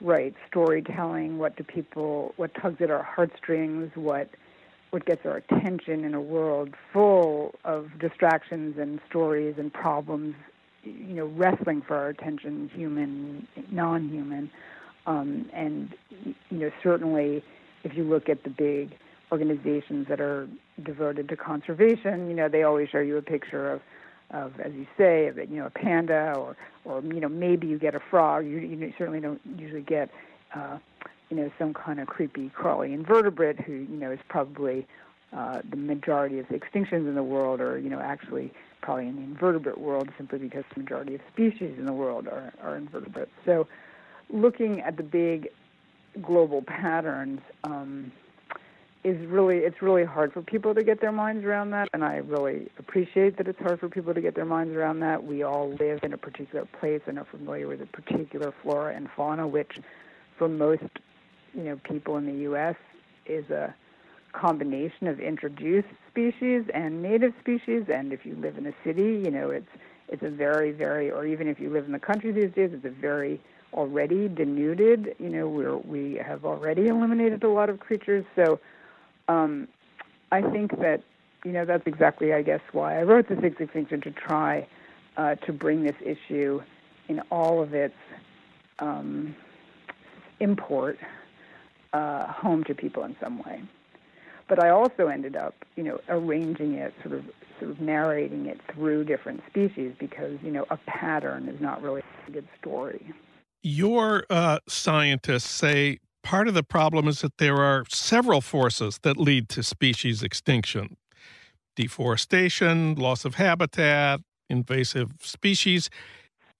right, storytelling. What do people, what tugs at our heartstrings? What, what gets our attention in a world full of distractions and stories and problems, you know, wrestling for our attention, human, non human. Um, and you know, certainly, if you look at the big organizations that are devoted to conservation, you know, they always show you a picture of, of as you say, of you know, a panda, or or you know, maybe you get a frog. You, you certainly don't usually get, uh, you know, some kind of creepy crawly invertebrate who you know is probably uh, the majority of the extinctions in the world are you know actually probably in the invertebrate world simply because the majority of species in the world are, are invertebrates. So looking at the big global patterns um, is really it's really hard for people to get their minds around that and i really appreciate that it's hard for people to get their minds around that we all live in a particular place and are familiar with a particular flora and fauna which for most you know people in the us is a combination of introduced species and native species and if you live in a city you know it's it's a very very or even if you live in the country these days it's a very already denuded. You know, we're, we have already eliminated a lot of creatures. So um, I think that, you know, that's exactly, I guess, why I wrote the Sixth Extinction to try uh, to bring this issue in all of its um, import uh, home to people in some way. But I also ended up, you know, arranging it, sort of, sort of narrating it through different species because, you know, a pattern is not really a good story. Your uh, scientists say part of the problem is that there are several forces that lead to species extinction deforestation, loss of habitat, invasive species.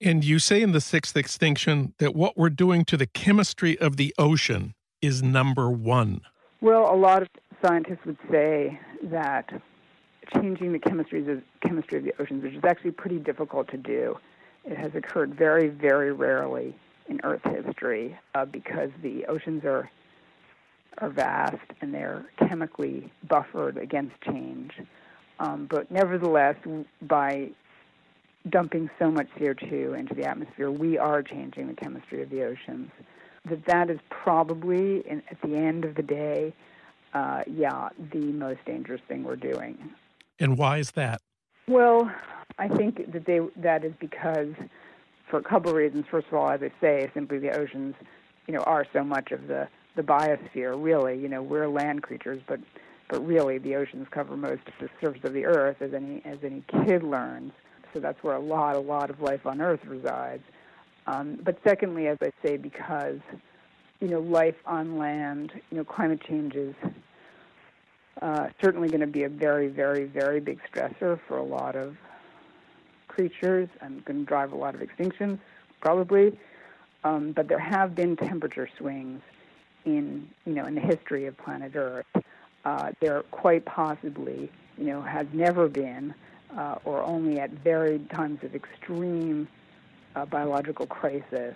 And you say in the sixth extinction that what we're doing to the chemistry of the ocean is number one. Well, a lot of scientists would say that changing the chemistry of, chemistry of the oceans, which is actually pretty difficult to do, it has occurred very, very rarely in Earth history uh, because the oceans are are vast and they're chemically buffered against change. Um, but nevertheless, by dumping so much CO2 into the atmosphere, we are changing the chemistry of the oceans. That that is probably, in, at the end of the day, uh, yeah, the most dangerous thing we're doing. And why is that? Well, I think that they that is because for a couple of reasons. First of all, as I say, simply the oceans, you know, are so much of the the biosphere. Really, you know, we're land creatures, but but really, the oceans cover most of the surface of the earth, as any as any kid learns. So that's where a lot, a lot of life on Earth resides. Um, but secondly, as I say, because you know, life on land, you know, climate change is uh, certainly going to be a very, very, very big stressor for a lot of creatures and going to drive a lot of extinctions, probably. Um, but there have been temperature swings in, you know, in the history of planet Earth. Uh, there quite possibly, you know, has never been, uh, or only at varied times of extreme uh, biological crisis,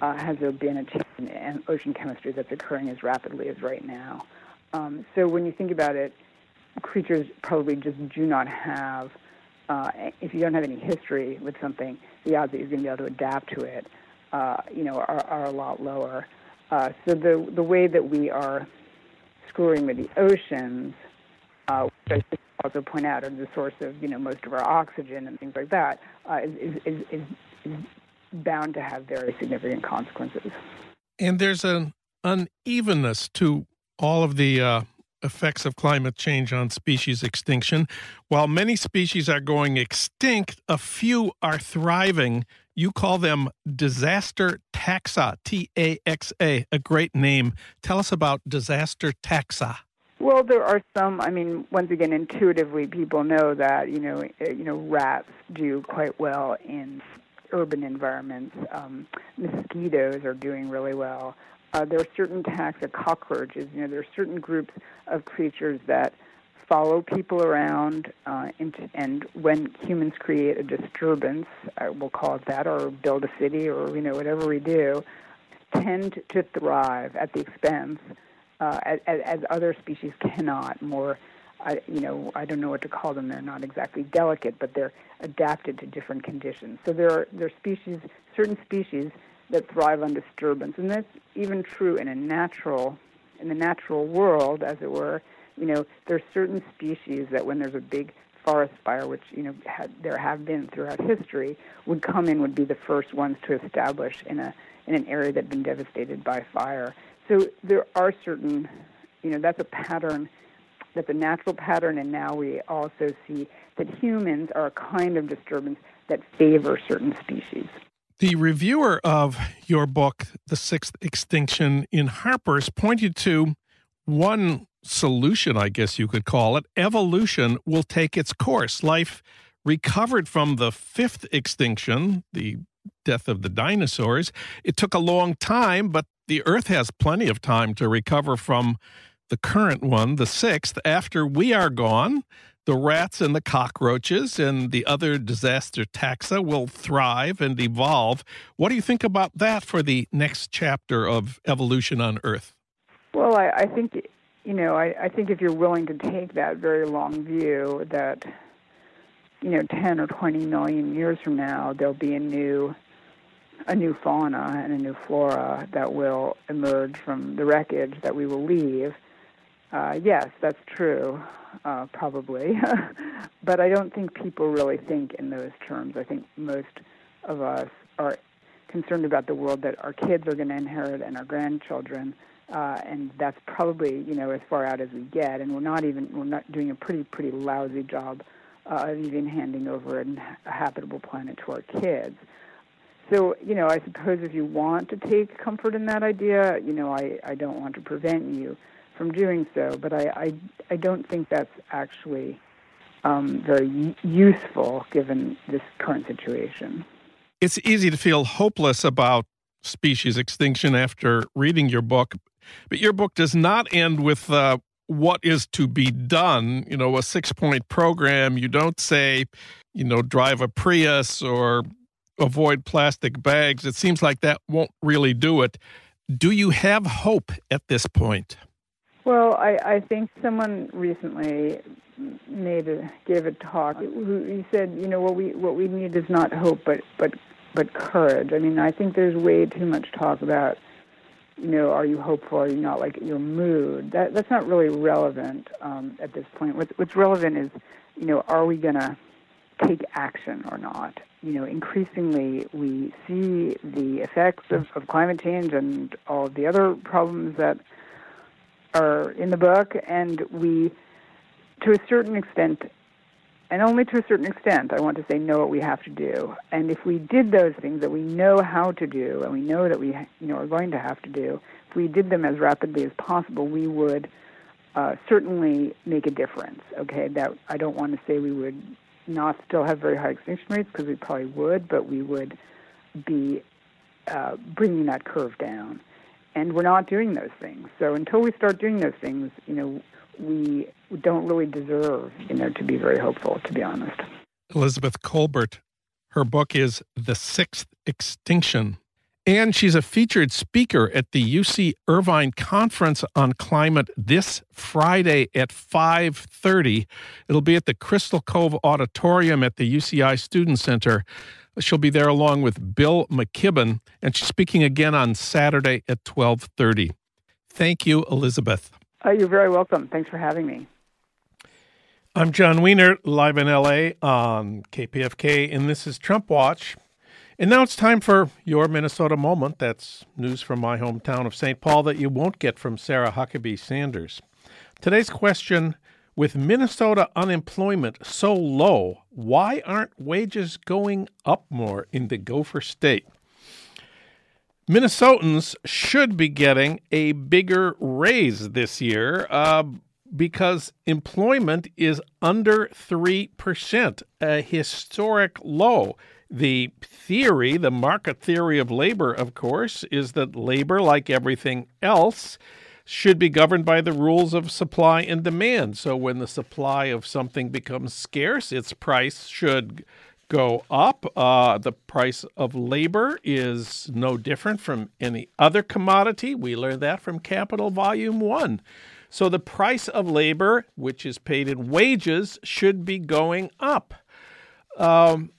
uh, has there been a change in ocean chemistry that's occurring as rapidly as right now. Um, so when you think about it, creatures probably just do not have uh, if you don't have any history with something, the odds that you're going to be able to adapt to it, uh, you know, are, are a lot lower. Uh, so the the way that we are screwing with the oceans, uh, which I should also point out are the source of you know most of our oxygen and things like that, uh, is, is, is, is bound to have very significant consequences. And there's an unevenness to all of the uh, effects of climate change on species extinction. While many species are going extinct, a few are thriving. You call them disaster taxa, T A X A, a great name. Tell us about disaster taxa. Well, there are some. I mean, once again, intuitively, people know that you know, eh, you know, rats do quite well in urban environments. Um, mosquitoes are doing really well. Uh, there are certain taxa cockroaches. You know, there are certain groups of creatures that follow people around, uh, and, and when humans create a disturbance, uh, we'll call it that, or build a city, or you know whatever we do, tend to thrive at the expense, uh, as, as other species cannot. More, I, you know, I don't know what to call them. They're not exactly delicate, but they're adapted to different conditions. So there are there are species, certain species that thrive on disturbance, and that's even true in a natural, in the natural world, as it were. You know, there are certain species that when there's a big forest fire, which you know had, there have been throughout history, would come in would be the first ones to establish in a in an area that had been devastated by fire. So there are certain, you know, that's a pattern, that's a natural pattern, and now we also see that humans are a kind of disturbance that favor certain species. The reviewer of your book, The Sixth Extinction in Harper's, pointed to one solution, I guess you could call it. Evolution will take its course. Life recovered from the fifth extinction, the death of the dinosaurs. It took a long time, but the Earth has plenty of time to recover from the current one, the sixth, after we are gone. The rats and the cockroaches and the other disaster taxa will thrive and evolve. What do you think about that for the next chapter of evolution on Earth? Well, I, I think you know, I, I think if you're willing to take that very long view, that you know, 10 or 20 million years from now, there'll be a new a new fauna and a new flora that will emerge from the wreckage that we will leave. Uh, yes, that's true, uh, probably. but I don't think people really think in those terms. I think most of us are concerned about the world that our kids are going to inherit and our grandchildren. Uh, and that's probably you know as far out as we get, and we're not even we're not doing a pretty pretty lousy job uh, of even handing over a habitable planet to our kids. So, you know, I suppose if you want to take comfort in that idea, you know, I, I don't want to prevent you from doing so, but I, I, I don't think that's actually um, very useful given this current situation. It's easy to feel hopeless about species extinction after reading your book, but your book does not end with uh, what is to be done, you know, a six point program. You don't say, you know, drive a Prius or avoid plastic bags. It seems like that won't really do it. Do you have hope at this point? Well, I, I think someone recently made a, gave a talk. Who he said, you know, what we what we need is not hope, but but but courage. I mean, I think there's way too much talk about, you know, are you hopeful? Are you not? Like your mood. That that's not really relevant um, at this point. What's what's relevant is, you know, are we gonna take action or not? you know, increasingly we see the effects of, of climate change and all the other problems that are in the book, and we, to a certain extent, and only to a certain extent, I want to say, know what we have to do. And if we did those things that we know how to do, and we know that we, you know, are going to have to do, if we did them as rapidly as possible, we would uh, certainly make a difference. Okay, that I don't want to say we would not still have very high extinction rates because we probably would, but we would be uh, bringing that curve down. And we're not doing those things. So until we start doing those things, you know, we don't really deserve, you know, to be very hopeful, to be honest. Elizabeth Kolbert, her book is The Sixth Extinction and she's a featured speaker at the UC Irvine Conference on Climate this Friday at 5:30. It'll be at the Crystal Cove Auditorium at the UCI Student Center. She'll be there along with Bill McKibben, and she's speaking again on Saturday at 12:30. Thank you, Elizabeth. Uh, you're very welcome. Thanks for having me. I'm Jon Wiener, live in LA on KPFK, and this is Trump Watch. And now it's time for your Minnesota moment. That's news from my hometown of St. Paul that you won't get from Sarah Huckabee Sanders. Today's question with Minnesota unemployment so low, why aren't wages going up more in the Gopher State? Minnesotans should be getting a bigger raise this year uh, because employment is under 3%, a historic low. The theory, the market theory of labor, of course, is that labor, like everything else, should be governed by the rules of supply and demand. So when the supply of something becomes scarce, its price should go up. Uh, the price of labor is no different from any other commodity. We learned that from Capital Volume 1. So the price of labor, which is paid in wages, should be going up. Um,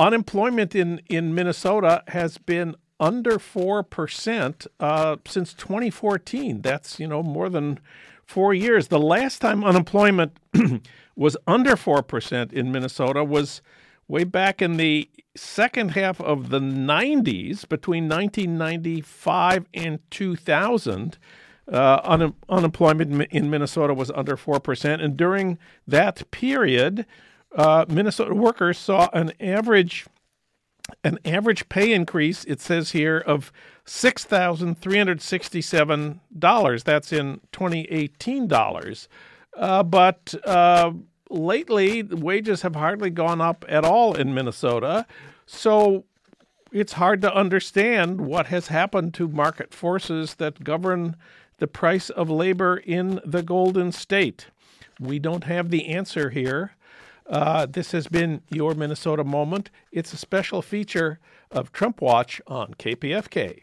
unemployment in, in Minnesota has been under 4% uh, since 2014. That's, you know, more than four years. The last time unemployment was under 4% in Minnesota was way back in the second half of the 90s, between 1995 and 2000. Uh, un- unemployment in Minnesota was under 4%. And during that period, uh, Minnesota workers saw an average an average pay increase, it says here, of $6,367. That's in 2018 dollars. Uh, but uh, lately, wages have hardly gone up at all in Minnesota. So it's hard to understand what has happened to market forces that govern the price of labor in the Golden State. We don't have the answer here. Uh, this has been your Minnesota moment. It's a special feature of Trump Watch on KPFK.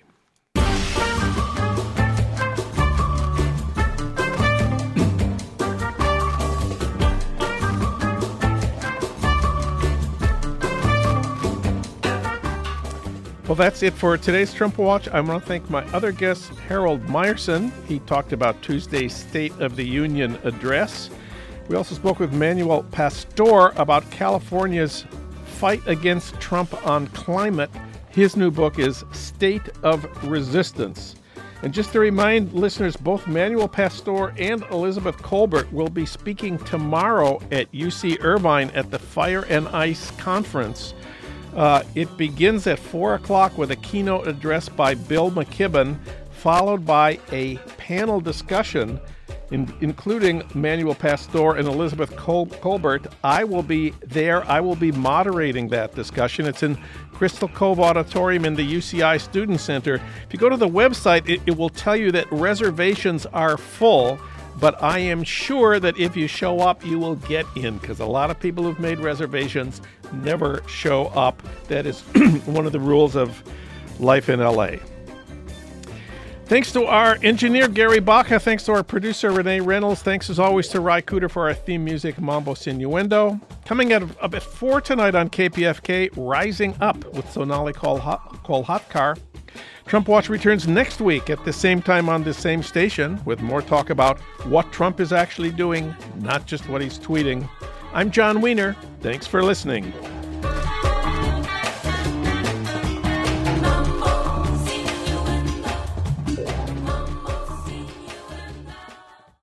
Well, that's it for today's Trump Watch. I want to thank my other guest, Harold Meyerson. He talked about Tuesday's State of the Union address. We also spoke with Manuel Pastor about California's fight against Trump on climate. His new book is State of Resistance. And just to remind listeners, both Manuel Pastor and Elizabeth Kolbert will be speaking tomorrow at UC Irvine at the Fire and Ice Conference. Uh, it begins at 4 o'clock with a keynote address by Bill McKibben, followed by a panel discussion in, including Manuel Pastor and Elizabeth Col- Kolbert. I will be there. I will be moderating that discussion. It's in Crystal Cove Auditorium in the UCI Student Center. If you go to the website, it, it will tell you that reservations are full. But I am sure that if you show up, you will get in because a lot of people who've made reservations never show up. That is one of the rules of life in LA. Thanks to our engineer, Gary Baca. Thanks to our producer, Renee Reynolds. Thanks as always to Ry Cooder for our theme music, Mambo Sinuendo. Coming up at 4 tonight on KPFK, Rising Up with Sonali Kolhatkar. Trump Watch returns next week at the same time on the same station with more talk about what Trump is actually doing, not just what he's tweeting. I'm Jon Wiener. Thanks for listening.